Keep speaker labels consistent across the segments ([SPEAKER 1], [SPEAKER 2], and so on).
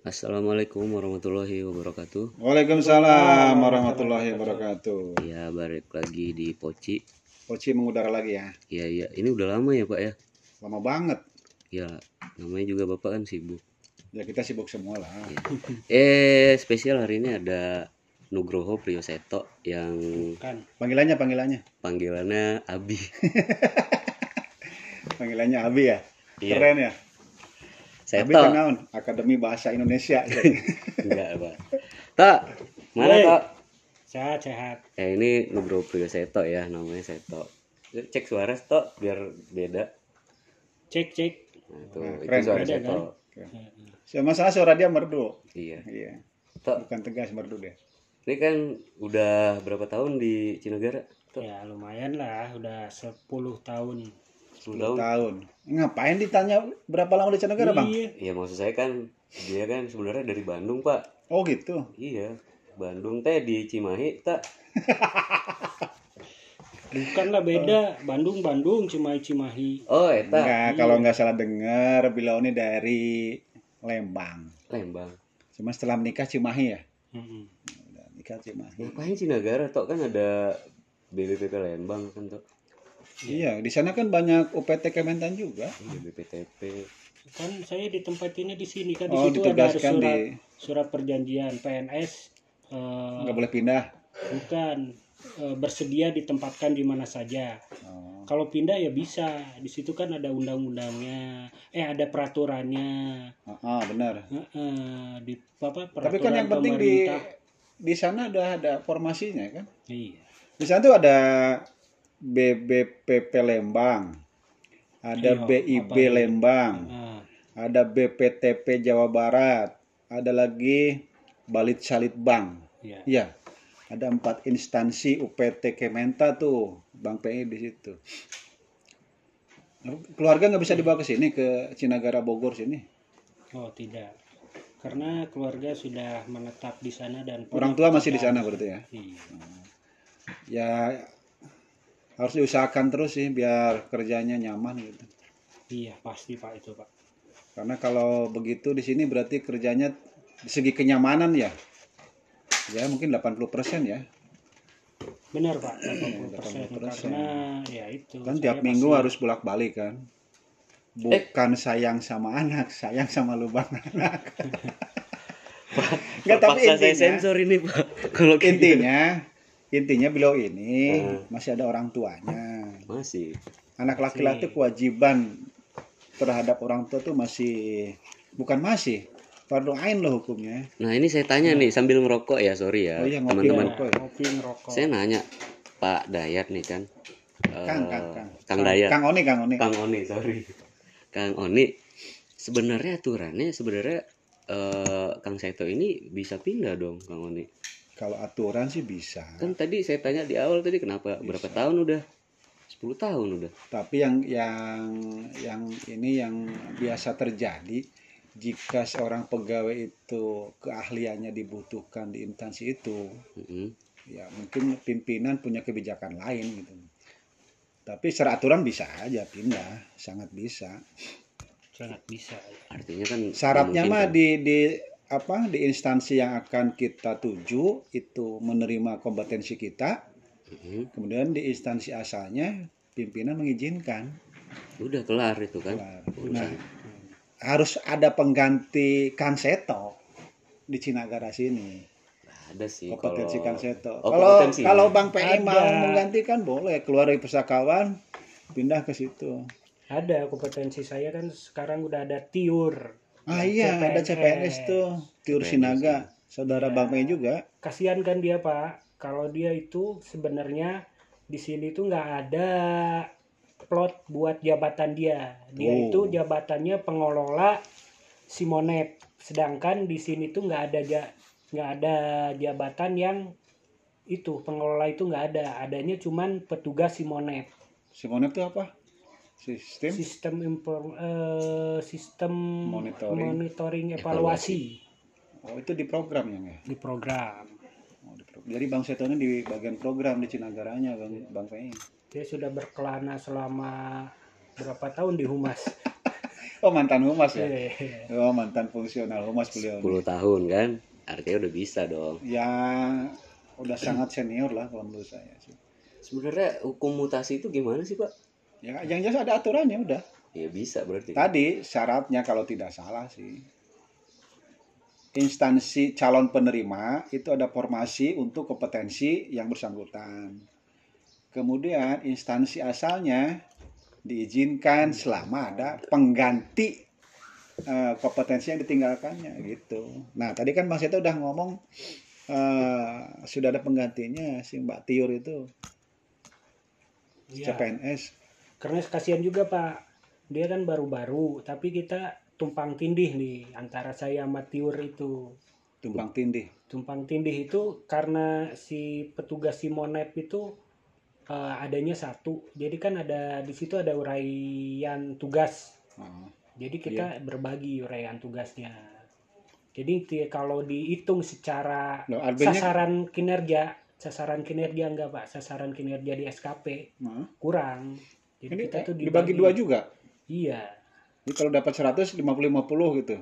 [SPEAKER 1] Assalamualaikum warahmatullahi wabarakatuh.
[SPEAKER 2] Waalaikumsalam warahmatullahi wabarakatuh.
[SPEAKER 1] Ya balik lagi di Poci.
[SPEAKER 2] Poci mengudara lagi ya.
[SPEAKER 1] Iya iya, ini udah lama ya Pak ya.
[SPEAKER 2] Lama banget.
[SPEAKER 1] Ya namanya juga Bapak kan sibuk.
[SPEAKER 2] Ya kita sibuk semua lah.
[SPEAKER 1] Eh spesial hari ini ada Nugroho Priyoseto yang
[SPEAKER 3] Kan.
[SPEAKER 2] Panggilannya panggilannya.
[SPEAKER 1] panggilannya Abi.
[SPEAKER 2] Panggilannya Abi ya.
[SPEAKER 1] Iya.
[SPEAKER 2] Keren ya.
[SPEAKER 1] Seto.
[SPEAKER 2] kan naon? Akademi Bahasa Indonesia.
[SPEAKER 1] Enggak Pak. Tak, mana. Tak?
[SPEAKER 3] Sehat, sehat.
[SPEAKER 1] Eh ini Nugroho Priyoseto ya namanya Seto. Cek suara Seto biar beda.
[SPEAKER 3] Cek, cek.
[SPEAKER 1] Nah, tuh,
[SPEAKER 2] Nah,
[SPEAKER 1] itu
[SPEAKER 2] keren,
[SPEAKER 1] suara
[SPEAKER 3] beda,
[SPEAKER 1] Seto.
[SPEAKER 2] Sama salah suara dia merdu.
[SPEAKER 1] Iya.
[SPEAKER 2] Iya.
[SPEAKER 1] Tok,
[SPEAKER 2] Bukan tegas merdu deh.
[SPEAKER 1] ini kan udah berapa tahun di Cinegara? Tok,
[SPEAKER 3] Ya lumayan lah, udah 10 tahun.
[SPEAKER 1] 10
[SPEAKER 2] 10
[SPEAKER 1] tahun.
[SPEAKER 2] tahun. Ngapain ditanya berapa lama di Canegara, Bang?
[SPEAKER 3] Iya.
[SPEAKER 1] Iya maksud saya kan dia kan sebenarnya dari Bandung pak.
[SPEAKER 2] Oh gitu.
[SPEAKER 1] Iya Bandung teh di Cimahi tak.
[SPEAKER 3] Bukan lah beda. Bandung, Bandung, Cimahi, Cimahi.
[SPEAKER 1] Oh eta
[SPEAKER 2] Enggak, kalau nggak salah dengar beliau ini dari Lembang.
[SPEAKER 1] Lembang.
[SPEAKER 2] Cuma setelah menikah Cimahi ya.
[SPEAKER 3] Mm-mm.
[SPEAKER 2] Udah nikah Cimahi.
[SPEAKER 1] Ngapain Cinegara tok kan ada BBPP Lembang kan tok.
[SPEAKER 2] Iya, di sana kan banyak UPT Kementan juga.
[SPEAKER 1] Iya BPTP.
[SPEAKER 3] Kan saya di tempat ini di sini kan di
[SPEAKER 2] Oh,
[SPEAKER 3] situ ada surat
[SPEAKER 2] di
[SPEAKER 3] surat perjanjian PNS eh,
[SPEAKER 2] nggak boleh pindah.
[SPEAKER 3] bukan eh, bersedia ditempatkan di mana saja.
[SPEAKER 2] Oh.
[SPEAKER 3] Kalau pindah ya bisa. Di situ kan ada undang-undangnya, eh ada peraturannya.
[SPEAKER 2] Ah, ah, benar.
[SPEAKER 3] Heeh, di apa
[SPEAKER 2] Tapi kan yang penting di
[SPEAKER 3] pemerintah.
[SPEAKER 2] di sana ada ada formasinya kan.
[SPEAKER 3] Iya.
[SPEAKER 2] Di sana tuh ada BBPP Lembang, ada
[SPEAKER 3] Iya,
[SPEAKER 2] BIB? Lembang,
[SPEAKER 3] Nah,
[SPEAKER 2] ada BPTP Jawa Barat, ada lagi Balit Salit Bank.
[SPEAKER 3] iya.
[SPEAKER 2] Iya. Ada empat instansi UPT Kementa tuh, Bang PI di situ. Keluarga nggak bisa dibawa ke sini ke Cinagara Bogor sini.
[SPEAKER 3] Oh, tidak. Karena keluarga sudah menetap di sana dan
[SPEAKER 2] Orang tua masih di sana berarti ya.
[SPEAKER 3] Iya.
[SPEAKER 2] Ya harus diusahakan terus sih biar kerjanya nyaman gitu.
[SPEAKER 3] Iya, pasti Pak itu, Pak.
[SPEAKER 2] Karena kalau begitu di sini berarti kerjanya di segi kenyamanan ya. Ya mungkin 80% ya.
[SPEAKER 3] Benar, Pak. 80%,
[SPEAKER 2] 80%.
[SPEAKER 3] karena ya itu.
[SPEAKER 2] Kan tiap minggu harus bolak-balik kan. Bukan sayang sama anak, sayang sama lubang anak. Nggak, tapi
[SPEAKER 1] Terpaksa saya
[SPEAKER 2] intinya-
[SPEAKER 1] sensor ini pak. Kalau gitu.
[SPEAKER 2] Intinya intinya beliau ini
[SPEAKER 1] Hmm.
[SPEAKER 2] masih ada orang tuanya.
[SPEAKER 1] masih.
[SPEAKER 2] Anak laki-laki kewajiban terhadap orang tua tuh masih bukan masih fardu ain loh hukumnya.
[SPEAKER 1] Nah ini saya tanya nih sambil ngerokok ya sorry ya
[SPEAKER 2] Oh iya, ngopi,
[SPEAKER 1] teman-teman.
[SPEAKER 2] ngerokok.
[SPEAKER 3] Ya, kopi ngerokok.
[SPEAKER 1] Saya nanya Pak Dayat nih kan.
[SPEAKER 2] Kang,
[SPEAKER 1] Eh,
[SPEAKER 2] Kang, Kang.
[SPEAKER 1] Kang Dayat.
[SPEAKER 2] Kang Oni, Kang Oni.
[SPEAKER 1] Kang Oni sorry Kang Oni sebenarnya aturannya sebenarnya eh, Kang Seto ini bisa pindah dong Kang Oni
[SPEAKER 2] Kalau aturan sih bisa.
[SPEAKER 1] kan tadi saya tanya di awal tadi kenapa berapa tahun udah 10 tahun udah
[SPEAKER 2] Tapi yang yang yang ini yang biasa terjadi jika seorang pegawai itu keahliannya dibutuhkan di instansi itu,
[SPEAKER 1] Mm-mm.
[SPEAKER 2] ya mungkin pimpinan punya kebijakan lain gitu. Tapi secara aturan bisa aja pindah, sangat bisa.
[SPEAKER 3] Sangat bisa.
[SPEAKER 1] artinya kan
[SPEAKER 2] Syaratnya mah di di apa di instansi yang akan kita tuju itu menerima kompetensi kita,
[SPEAKER 1] Mm-mm.
[SPEAKER 2] kemudian di instansi asalnya pimpinan mengizinkan.
[SPEAKER 1] udah kelar itu kan
[SPEAKER 2] Kelar. Nah, harus ada pengganti Kang Seto di Cinagara sini.
[SPEAKER 1] ada sih
[SPEAKER 2] Kompetensi
[SPEAKER 1] kalau
[SPEAKER 2] Kang Seto.
[SPEAKER 1] Oh,
[SPEAKER 2] Kalau
[SPEAKER 1] kompetensi.
[SPEAKER 2] kalau Bang PI mau menggantikan boleh keluar dari pesakawan pindah ke situ.
[SPEAKER 3] Ada kompetensi saya kan sekarang udah ada tiur.
[SPEAKER 2] Ah iya, ada CPNS tuh, Tiur
[SPEAKER 1] CPNS,
[SPEAKER 2] Sinaga, saudara
[SPEAKER 3] Ya.
[SPEAKER 2] Bang juga.
[SPEAKER 3] Kasihan kan dia Pak, kalau dia itu sebenarnya di sini tuh nggak ada plot buat jabatan dia. Dia
[SPEAKER 2] Oh.
[SPEAKER 3] itu jabatannya pengelola Simonet. Sedangkan di sini tuh nggak ada ja- nggak ada jabatan yang itu pengelola itu nggak ada. Adanya cuman petugas Simonet.
[SPEAKER 2] Simonet itu apa? Sistem
[SPEAKER 3] Sistem impor, eh, sistem
[SPEAKER 2] Monitoring.
[SPEAKER 3] monitoring evaluasi
[SPEAKER 2] Oh, itu di program ya, nggak?
[SPEAKER 3] di program.
[SPEAKER 2] Oh, di program. Jadi Bang Seto ini di bagian program di Cinagaranya, Bang Bang PI.
[SPEAKER 3] Dia sudah berkelana selama berapa tahun di humas.
[SPEAKER 2] Oh mantan humas ya?
[SPEAKER 3] Eh,
[SPEAKER 2] Oh mantan fungsional humas beliau.
[SPEAKER 1] 10 tahun kan artinya udah bisa dong
[SPEAKER 2] Ya udah sangat senior lah kalau menurut saya sih.
[SPEAKER 1] sebenarnya hukum mutasi itu gimana sih pak
[SPEAKER 2] Ya yang jelas ada aturannya udah.
[SPEAKER 1] ya bisa berarti
[SPEAKER 2] Tadi syaratnya kalau tidak salah sih instansi calon penerima itu ada formasi untuk kompetensi yang bersangkutan. Kemudian instansi asalnya diizinkan selama ada pengganti eh, kompetensi yang ditinggalkannya gitu. Nah tadi kan Mas Seto udah ngomong eh, sudah ada penggantinya si Mbak Tiur itu
[SPEAKER 3] iya.
[SPEAKER 2] CPNS.
[SPEAKER 3] Karena kasihan juga Pak. Dia kan baru-baru, tapi kita tumpang tindih nih antara saya sama Tiur itu.
[SPEAKER 2] Tumpang tindih.
[SPEAKER 3] Tumpang tindih itu karena si petugas Simonep itu eh, adanya satu. Jadi kan ada di situ ada uraian tugas.
[SPEAKER 2] Oh.
[SPEAKER 3] Jadi kita berbagi uraian tugasnya. Jadi kalau dihitung secara
[SPEAKER 2] Loh,
[SPEAKER 3] sasaran kinerja, sasaran kinerja enggak Pak, sasaran kinerja di SKP
[SPEAKER 2] Nah,
[SPEAKER 3] kurang. Jadi
[SPEAKER 2] ini
[SPEAKER 3] kita tuh
[SPEAKER 2] dibagi dua juga.
[SPEAKER 3] Iya,
[SPEAKER 2] Jadi kalau dapat 100 50 gitu.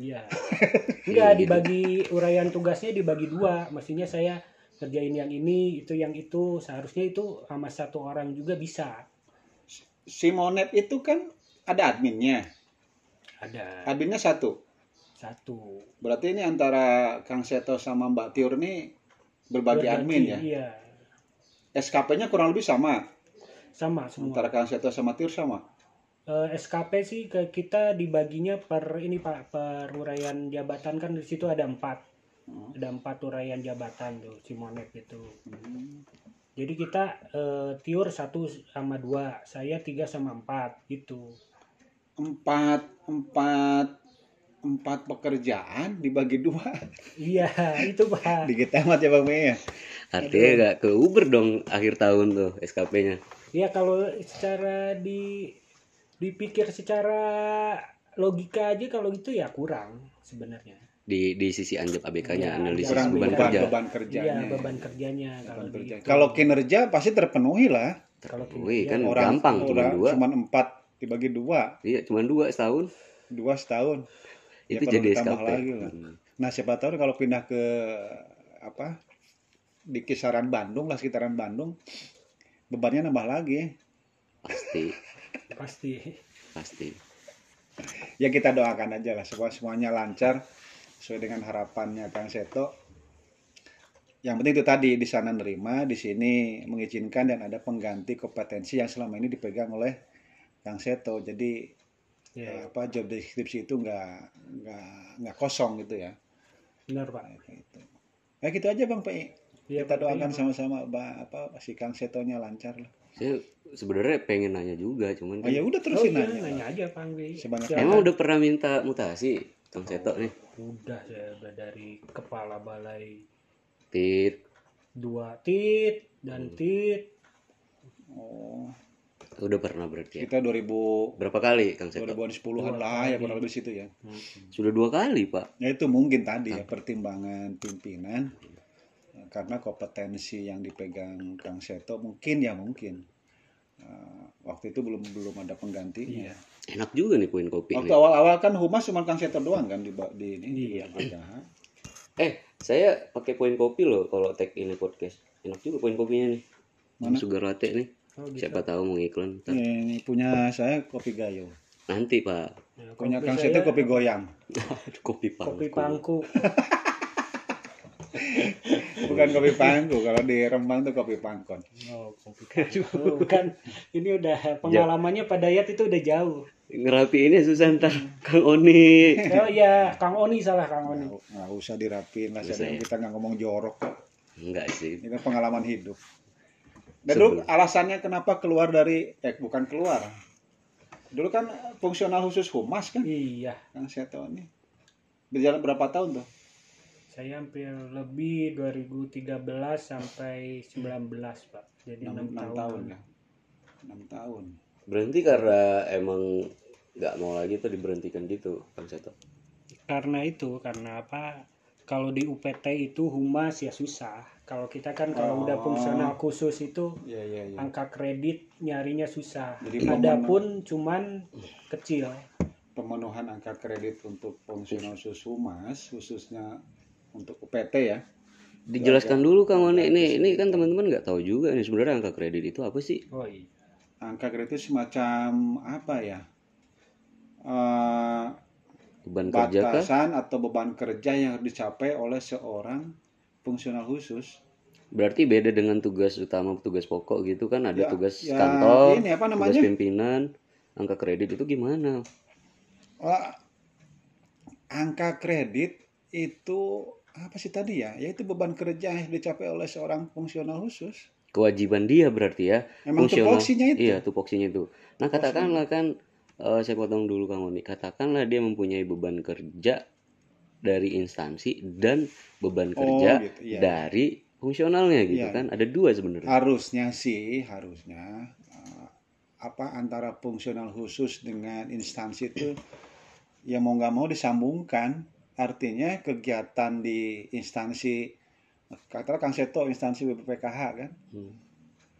[SPEAKER 3] iya. Enggak dibagi uraian tugasnya dibagi dua. Maksudnya saya kerjain yang ini, itu yang itu. Seharusnya itu sama satu orang juga bisa.
[SPEAKER 2] Simonet itu kan ada adminnya.
[SPEAKER 3] Ada
[SPEAKER 2] Adminnya satu.
[SPEAKER 3] satu.
[SPEAKER 2] Berarti ini antara Kang Seto sama Mbak Tiur ini berbagi
[SPEAKER 3] Berbagi,
[SPEAKER 2] admin ya.
[SPEAKER 3] Iya,
[SPEAKER 2] SKP-nya kurang lebih sama.
[SPEAKER 3] Sama semua.
[SPEAKER 2] Antara Kang Seto sama Tiur sama.
[SPEAKER 3] Eh, SKP sih ke kita dibaginya per ini pak per uraian jabatan kan di situ ada empat
[SPEAKER 2] Hmm.
[SPEAKER 3] ada empat uraian jabatan tuh Simonet itu
[SPEAKER 2] Hmm.
[SPEAKER 3] jadi kita eh, tiur satu sama dua saya tiga sama empat gitu
[SPEAKER 2] Empat, empat, empat pekerjaan dibagi dua.
[SPEAKER 3] iya itu pak
[SPEAKER 2] Dikit amat ya Bang Mei ya.
[SPEAKER 1] artinya nggak ke Uber dong akhir tahun tuh SKP-nya
[SPEAKER 3] ya kalau secara di dipikir secara logika aja kalau gitu ya kurang sebenarnya
[SPEAKER 1] di di sisi anjab ABK-nya
[SPEAKER 3] Iya,
[SPEAKER 1] analisis
[SPEAKER 2] Kurang
[SPEAKER 1] beban
[SPEAKER 2] beban,
[SPEAKER 1] kerja
[SPEAKER 2] beban
[SPEAKER 3] iya
[SPEAKER 2] kerjanya.
[SPEAKER 3] beban kerjanya kalau
[SPEAKER 2] Beban kerja.
[SPEAKER 3] dihitung.
[SPEAKER 2] Kalau kinerja pasti terpenuhi lah.
[SPEAKER 3] kalau
[SPEAKER 1] Wih,
[SPEAKER 3] kinerja,
[SPEAKER 1] kan
[SPEAKER 2] Orang
[SPEAKER 1] gampang cuma dua
[SPEAKER 2] Cuman empat dibagi dua,
[SPEAKER 1] iya cuma dua setahun
[SPEAKER 2] dua setahun. Ya,
[SPEAKER 1] itu jadi SKP
[SPEAKER 2] lagi lah.
[SPEAKER 1] Hmm.
[SPEAKER 2] Nah siapa tahu kalau pindah ke apa di kisaran Bandung lah sekitaran Bandung bebannya nambah lagi.
[SPEAKER 1] pasti
[SPEAKER 3] pasti
[SPEAKER 1] pasti
[SPEAKER 2] Ya kita doakan aja lah semua semuanya lancar sesuai dengan harapannya Kang Seto. Yang penting itu tadi di sana nerima, di sini mengizinkan dan ada pengganti kompetensi yang selama ini dipegang oleh Kang Seto. Jadi
[SPEAKER 3] ya
[SPEAKER 2] eh, apa job deskripsi itu nggak nggak nggak kosong gitu ya.
[SPEAKER 3] benar pak
[SPEAKER 2] Nah, gitu. Ya gitu aja Bang Pi.
[SPEAKER 3] Ya,
[SPEAKER 2] kita doakan
[SPEAKER 3] pokoknya-
[SPEAKER 2] sama-sama Ba- apa si Kang Setonya lancar lah.
[SPEAKER 1] saya sebenarnya pengen nanya juga cuman
[SPEAKER 2] Oh
[SPEAKER 1] kan
[SPEAKER 2] ya udah
[SPEAKER 3] Oh
[SPEAKER 2] terusin
[SPEAKER 3] iya,
[SPEAKER 2] aja.
[SPEAKER 3] nanya aja Pak Anggi.
[SPEAKER 2] Sebanyak
[SPEAKER 1] emang udah pernah minta mutasi Kang Seto nih
[SPEAKER 3] Udah saya udah dari kepala balai
[SPEAKER 1] tit
[SPEAKER 3] dua tit dan
[SPEAKER 1] Hmm.
[SPEAKER 3] tit.
[SPEAKER 2] Oh,
[SPEAKER 1] udah pernah berarti ya
[SPEAKER 2] kita 2000
[SPEAKER 1] berapa kali Kang Seto
[SPEAKER 2] 2010-an
[SPEAKER 3] Dua
[SPEAKER 2] lah ya kurang lebih situ ya.
[SPEAKER 1] sudah dua kali pak
[SPEAKER 2] Ya itu mungkin tadi ya pertimbangan pimpinan karena kompetensi yang dipegang Kang Seto mungkin ya mungkin Eh, waktu itu belum belum ada penggantinya.
[SPEAKER 3] Iya.
[SPEAKER 1] enak juga nih poin kopi
[SPEAKER 2] Waktu awal-awal kan humas cuma Kang Seto doang kan di di ini. di
[SPEAKER 3] Iya.
[SPEAKER 2] penjahat.
[SPEAKER 1] eh saya pakai poin kopi loh kalau tag ini podcast enak juga poin kopinya nih
[SPEAKER 2] Mana?
[SPEAKER 1] sugar latte nih
[SPEAKER 3] Oh, gitu.
[SPEAKER 1] siapa tahu mau iklan ntar.
[SPEAKER 2] Ini punya saya kopi gayo.
[SPEAKER 1] nanti pak
[SPEAKER 3] Nah,
[SPEAKER 2] Punya Kang
[SPEAKER 3] saya
[SPEAKER 2] Seto kopi goyang.
[SPEAKER 1] Kopi pangku
[SPEAKER 3] kopi pangku.
[SPEAKER 2] Bukan kopi pangku, kalau di Rembang tuh kopi pangkon.
[SPEAKER 3] Oh, kopi pangku. Kan ini udah pengalamannya pada Dayat itu udah jauh.
[SPEAKER 1] ngerapi ini susah ntar Kang Oni
[SPEAKER 3] Oh iya, Kang Oni salah Kang Oni.
[SPEAKER 2] Nggak, nggak usah dirapin lah, saya
[SPEAKER 1] ya.
[SPEAKER 2] kita nggak ngomong jorok kok.
[SPEAKER 1] enggak sih
[SPEAKER 2] Ini kan pengalaman hidup. Dan dulu alasannya kenapa keluar dari, eh bukan keluar. Dulu kan fungsional khusus humas kan,
[SPEAKER 3] Iya,
[SPEAKER 2] Kang Seto ini. Berjalan berapa tahun tuh?
[SPEAKER 3] saya hampir lebih 2013 sampai 19, Pak. Jadi
[SPEAKER 2] 6,
[SPEAKER 3] 6, tahun.
[SPEAKER 2] tahun ya. 6 tahun.
[SPEAKER 1] berhenti karena emang nggak mau lagi tuh diberhentikan gitu Kang Seto
[SPEAKER 3] Karena itu, karena apa? Kalau di UPT itu humas ya susah. Kalau kita kan kalau udah
[SPEAKER 2] Oh.
[SPEAKER 3] fungsional khusus itu
[SPEAKER 2] Iya, iya, iya.
[SPEAKER 3] angka kredit nyarinya susah.
[SPEAKER 2] Jadi
[SPEAKER 3] Adapun cuman kecil.
[SPEAKER 2] pemenuhan angka kredit untuk fungsional khusus humas khususnya untuk UPT ya
[SPEAKER 1] Dijelaskan dulu Kang Oni ini ini kan teman-teman nggak tahu juga nih sebenarnya angka kredit itu apa sih?
[SPEAKER 3] oh iya
[SPEAKER 2] angka kredit semacam apa ya Eh,
[SPEAKER 1] Beban kerja kah?
[SPEAKER 2] batasan atau beban kerja yang harus dicapai oleh seorang fungsional khusus
[SPEAKER 1] Berarti beda dengan tugas utama, tugas pokok gitu kan ada
[SPEAKER 2] Ya,
[SPEAKER 1] tugas
[SPEAKER 2] ya,
[SPEAKER 1] kantor,
[SPEAKER 2] ini apa
[SPEAKER 1] tugas
[SPEAKER 2] namanya
[SPEAKER 1] pimpinan, angka kredit itu gimana?
[SPEAKER 2] Wah, angka kredit itu apa sih tadi ya yaitu beban kerja yang dicapai oleh seorang fungsional khusus
[SPEAKER 1] Kewajiban dia berarti ya.
[SPEAKER 2] memang
[SPEAKER 1] Fungsional.
[SPEAKER 2] tupoksinya itu
[SPEAKER 1] Iya, tupoksinya itu. Nah, katakanlah kan eh, saya potong dulu Kang Oni. Katakanlah dia mempunyai beban kerja dari instansi dan beban
[SPEAKER 2] Oh,
[SPEAKER 1] kerja
[SPEAKER 2] gitu, iya.
[SPEAKER 1] dari fungsionalnya gitu
[SPEAKER 2] Iya.
[SPEAKER 1] kan. Ada dua sebenarnya.
[SPEAKER 2] harusnya sih harusnya eh, apa antara fungsional khusus dengan instansi itu ya mau nggak mau disambungkan artinya kegiatan di instansi katakanlah Kang Seto instansi BPPKH kan
[SPEAKER 1] Hmm.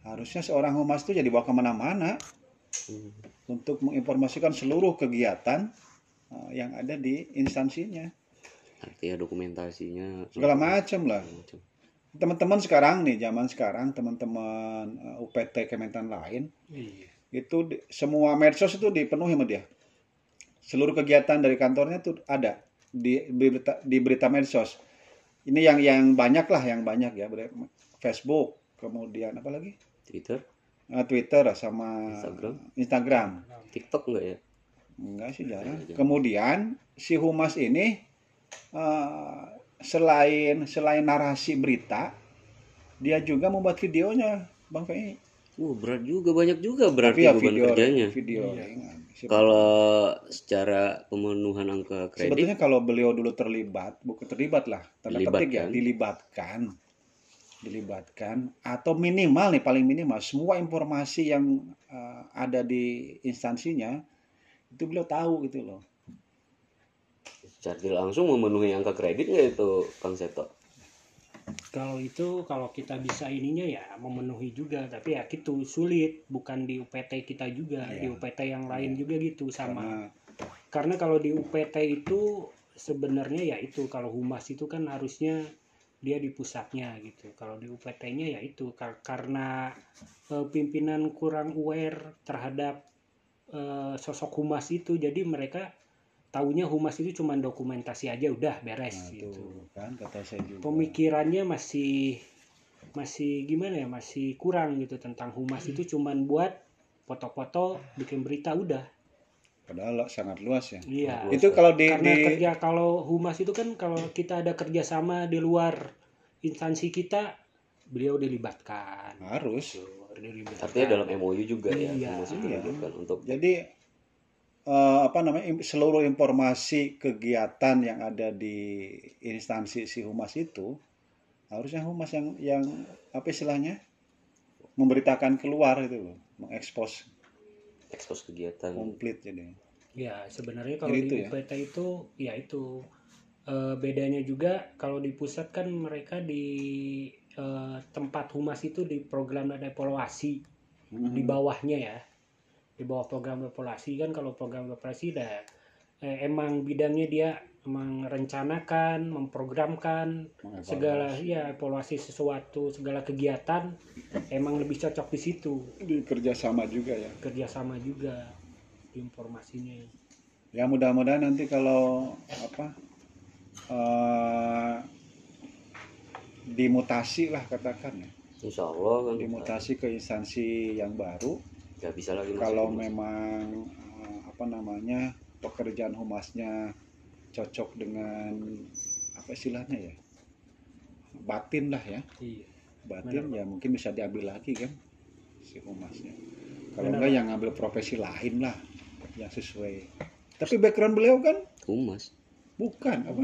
[SPEAKER 2] harusnya seorang humas itu jadi bawa ke
[SPEAKER 1] mana-mana.
[SPEAKER 2] Untuk menginformasikan seluruh kegiatan eh, yang ada di instansinya.
[SPEAKER 1] Artinya dokumentasinya
[SPEAKER 2] segala macam lah. Teman-teman sekarang nih zaman sekarang teman-teman eh, UPT Kementan lain
[SPEAKER 3] iya.
[SPEAKER 2] itu di- semua medsos itu dipenuhi sama dia. Seluruh kegiatan dari kantornya tuh ada di berita di berita medsos. Ini yang yang banyak lah yang banyak ya. Facebook kemudian apa lagi?
[SPEAKER 1] Twitter,
[SPEAKER 2] Eh, Twitter sama
[SPEAKER 1] Instagram.
[SPEAKER 2] Instagram
[SPEAKER 1] TikTok enggak ya?
[SPEAKER 2] enggak sih jarang kemudian si humas ini eh, selain selain narasi berita dia juga membuat videonya bang Fei
[SPEAKER 1] Uh, berat juga banyak juga berarti
[SPEAKER 2] ya
[SPEAKER 1] beban
[SPEAKER 2] video
[SPEAKER 1] kerjanya.
[SPEAKER 2] video
[SPEAKER 3] Iya.
[SPEAKER 1] Kalau secara pemenuhan angka kredit
[SPEAKER 2] Sebetulnya kalau beliau dulu terlibat, bukan terlibat lah, tanda petik ya,
[SPEAKER 1] Dilibatkan.
[SPEAKER 2] Dilibatkan, atau minimal nih paling minimal semua informasi yang eh, ada di instansinya itu beliau tahu gitu loh.
[SPEAKER 1] secara tidak langsung memenuhi angka kredit nggak itu Kang Seto?
[SPEAKER 3] kalau itu kalau kita bisa ininya ya memenuhi juga tapi ya gitu sulit bukan di UPT kita juga
[SPEAKER 2] Iya.
[SPEAKER 3] di UPT yang lain juga gitu sama
[SPEAKER 2] Karena
[SPEAKER 3] karena kalau di UPT itu sebenarnya ya itu kalau humas itu kan harusnya dia di pusatnya gitu. Kalau di UPT-nya ya itu Kar- karena eh, pimpinan kurang aware terhadap eh, sosok humas itu. Jadi mereka taunya humas itu cuma dokumentasi aja udah beres
[SPEAKER 2] nah,
[SPEAKER 3] gitu.
[SPEAKER 2] tuh kan kata saya juga.
[SPEAKER 3] pemikirannya masih masih gimana ya masih kurang gitu tentang humas itu. Cuman buat foto-foto bikin berita udah
[SPEAKER 2] Padahal sangat luas ya.
[SPEAKER 3] iya
[SPEAKER 1] Luas.
[SPEAKER 2] Itu kalau di,
[SPEAKER 3] karena
[SPEAKER 2] di
[SPEAKER 3] kerja kalau humas itu kan kalau kita ada kerjasama di luar instansi kita beliau dilibatkan
[SPEAKER 2] harus.
[SPEAKER 3] Tuh, dilibatkan.
[SPEAKER 1] Artinya dalam MOU juga ya,
[SPEAKER 3] Iya,
[SPEAKER 1] masih
[SPEAKER 2] iya.
[SPEAKER 1] dilibatkan untuk
[SPEAKER 2] Jadi eh, apa namanya seluruh informasi kegiatan yang ada di instansi si humas itu harusnya humas yang yang apa istilahnya memberitakan keluar itu loh, mengekspos
[SPEAKER 1] ekspos kegiatan.
[SPEAKER 2] komplit jadi.
[SPEAKER 3] Ya, sebenarnya kalau
[SPEAKER 2] Jadi
[SPEAKER 3] di
[SPEAKER 2] itu ya?
[SPEAKER 3] Itu ya itu Eh, bedanya juga kalau di pusat kan mereka di eh, tempat humas itu di program ada evaluasi
[SPEAKER 2] Hmm.
[SPEAKER 3] di bawahnya ya. Di bawah program evaluasi kan kalau program evaluasi udah eh, emang bidangnya dia emang rencanakan, memprogramkan
[SPEAKER 2] Mengevaluasi.
[SPEAKER 3] segala ya evaluasi sesuatu, segala kegiatan emang lebih cocok di situ.
[SPEAKER 2] di kerjasama juga ya.
[SPEAKER 3] Kerjasama juga informasinya.
[SPEAKER 2] Ya mudah-mudahan nanti kalau apa eh, dimutasi lah katakan ya,
[SPEAKER 1] Insya Allah kan
[SPEAKER 2] dimutasi ke instansi yang baru.
[SPEAKER 1] nggak bisa lagi
[SPEAKER 2] kalau
[SPEAKER 1] humas.
[SPEAKER 2] memang eh, apa namanya pekerjaan humasnya cocok dengan apa istilahnya ya batin lah ya
[SPEAKER 3] Iya.
[SPEAKER 2] batin ya mungkin bisa diambil lagi kan si humasnya kalau
[SPEAKER 3] Benar.
[SPEAKER 2] enggak yang ngambil profesi lain lah yang sesuai tapi background beliau kan
[SPEAKER 1] humas,
[SPEAKER 2] bukan apa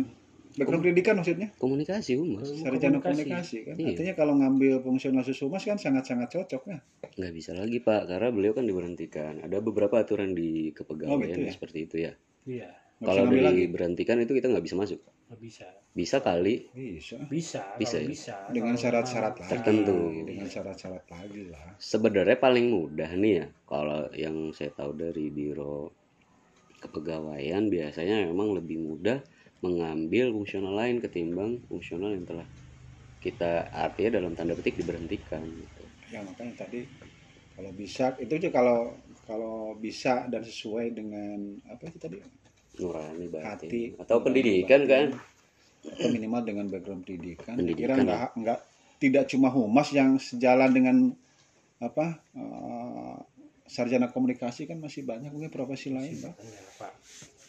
[SPEAKER 2] background pendidikan maksudnya
[SPEAKER 1] komunikasi humas,
[SPEAKER 2] sarjana
[SPEAKER 3] Komunikasi.
[SPEAKER 2] komunikasi kan
[SPEAKER 1] Iya.
[SPEAKER 2] artinya kalau ngambil fungsional humas kan sangat-sangat cocok ya
[SPEAKER 1] nggak bisa lagi Pak karena beliau kan diberhentikan. Ada beberapa aturan di kepegawaian
[SPEAKER 2] Oh, gitu ya?
[SPEAKER 1] seperti itu ya.
[SPEAKER 3] Iya,
[SPEAKER 1] Kalau
[SPEAKER 2] lagi
[SPEAKER 1] diberhentikan itu kita nggak bisa masuk.
[SPEAKER 3] nggak bisa.
[SPEAKER 1] Bisa kali,
[SPEAKER 2] bisa
[SPEAKER 3] Bisa,
[SPEAKER 1] Bisa ya?
[SPEAKER 3] bisa.
[SPEAKER 2] dengan syarat-syarat lagi
[SPEAKER 1] Tertentu.
[SPEAKER 2] dengan syarat-syarat lagi lah
[SPEAKER 1] sebenarnya paling mudah nih ya kalau yang saya tahu dari biro kepegawaian biasanya memang lebih mudah mengambil fungsional lain ketimbang fungsional yang telah kita artinya dalam tanda petik diberhentikan gitu.
[SPEAKER 2] ya makanya tadi kalau bisa itu aja kalau kalau bisa dan sesuai dengan apa itu tadi
[SPEAKER 1] nurani batin.
[SPEAKER 2] Hati
[SPEAKER 1] atau pendidikan kan?
[SPEAKER 2] atau minimal dengan background pendidikan,
[SPEAKER 1] Pendidikan,
[SPEAKER 2] kira nggak nggak tidak cuma humas yang sejalan dengan apa eh, sarjana komunikasi kan masih banyak mungkin profesi lain
[SPEAKER 3] Ya, Pak.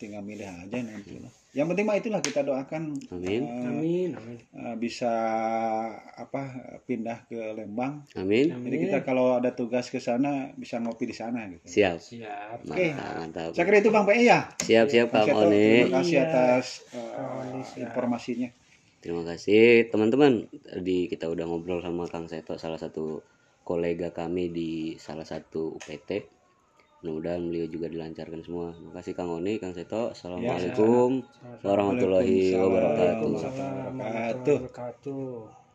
[SPEAKER 2] Tinggal milih aja nanti lah yang penting mah itulah kita doakan
[SPEAKER 1] amin
[SPEAKER 2] eh,
[SPEAKER 3] Amin, amin.
[SPEAKER 2] eh, bisa apa pindah ke Lembang
[SPEAKER 1] amin
[SPEAKER 2] jadi kita kalau ada tugas ke sana bisa ngopi di sana gitu
[SPEAKER 1] siap
[SPEAKER 3] Siap.
[SPEAKER 2] Oke.
[SPEAKER 1] mantap
[SPEAKER 2] saya kira itu bang PE ya
[SPEAKER 1] siap siap
[SPEAKER 2] Bang
[SPEAKER 1] Oni
[SPEAKER 2] terima kasih
[SPEAKER 3] Iya.
[SPEAKER 2] atas eh,
[SPEAKER 3] siap.
[SPEAKER 2] informasinya
[SPEAKER 1] Terima kasih teman-teman. Tadi kita udah ngobrol sama Kang Seto, salah satu kolega kami di salah satu UPT. Mudah-mudahan beliau juga dilancarkan semua. Terima kasih Kang Oni, Kang Seto. Assalamualaikum.
[SPEAKER 3] Waalaikumsalam warahmatullahi wabarakatuh.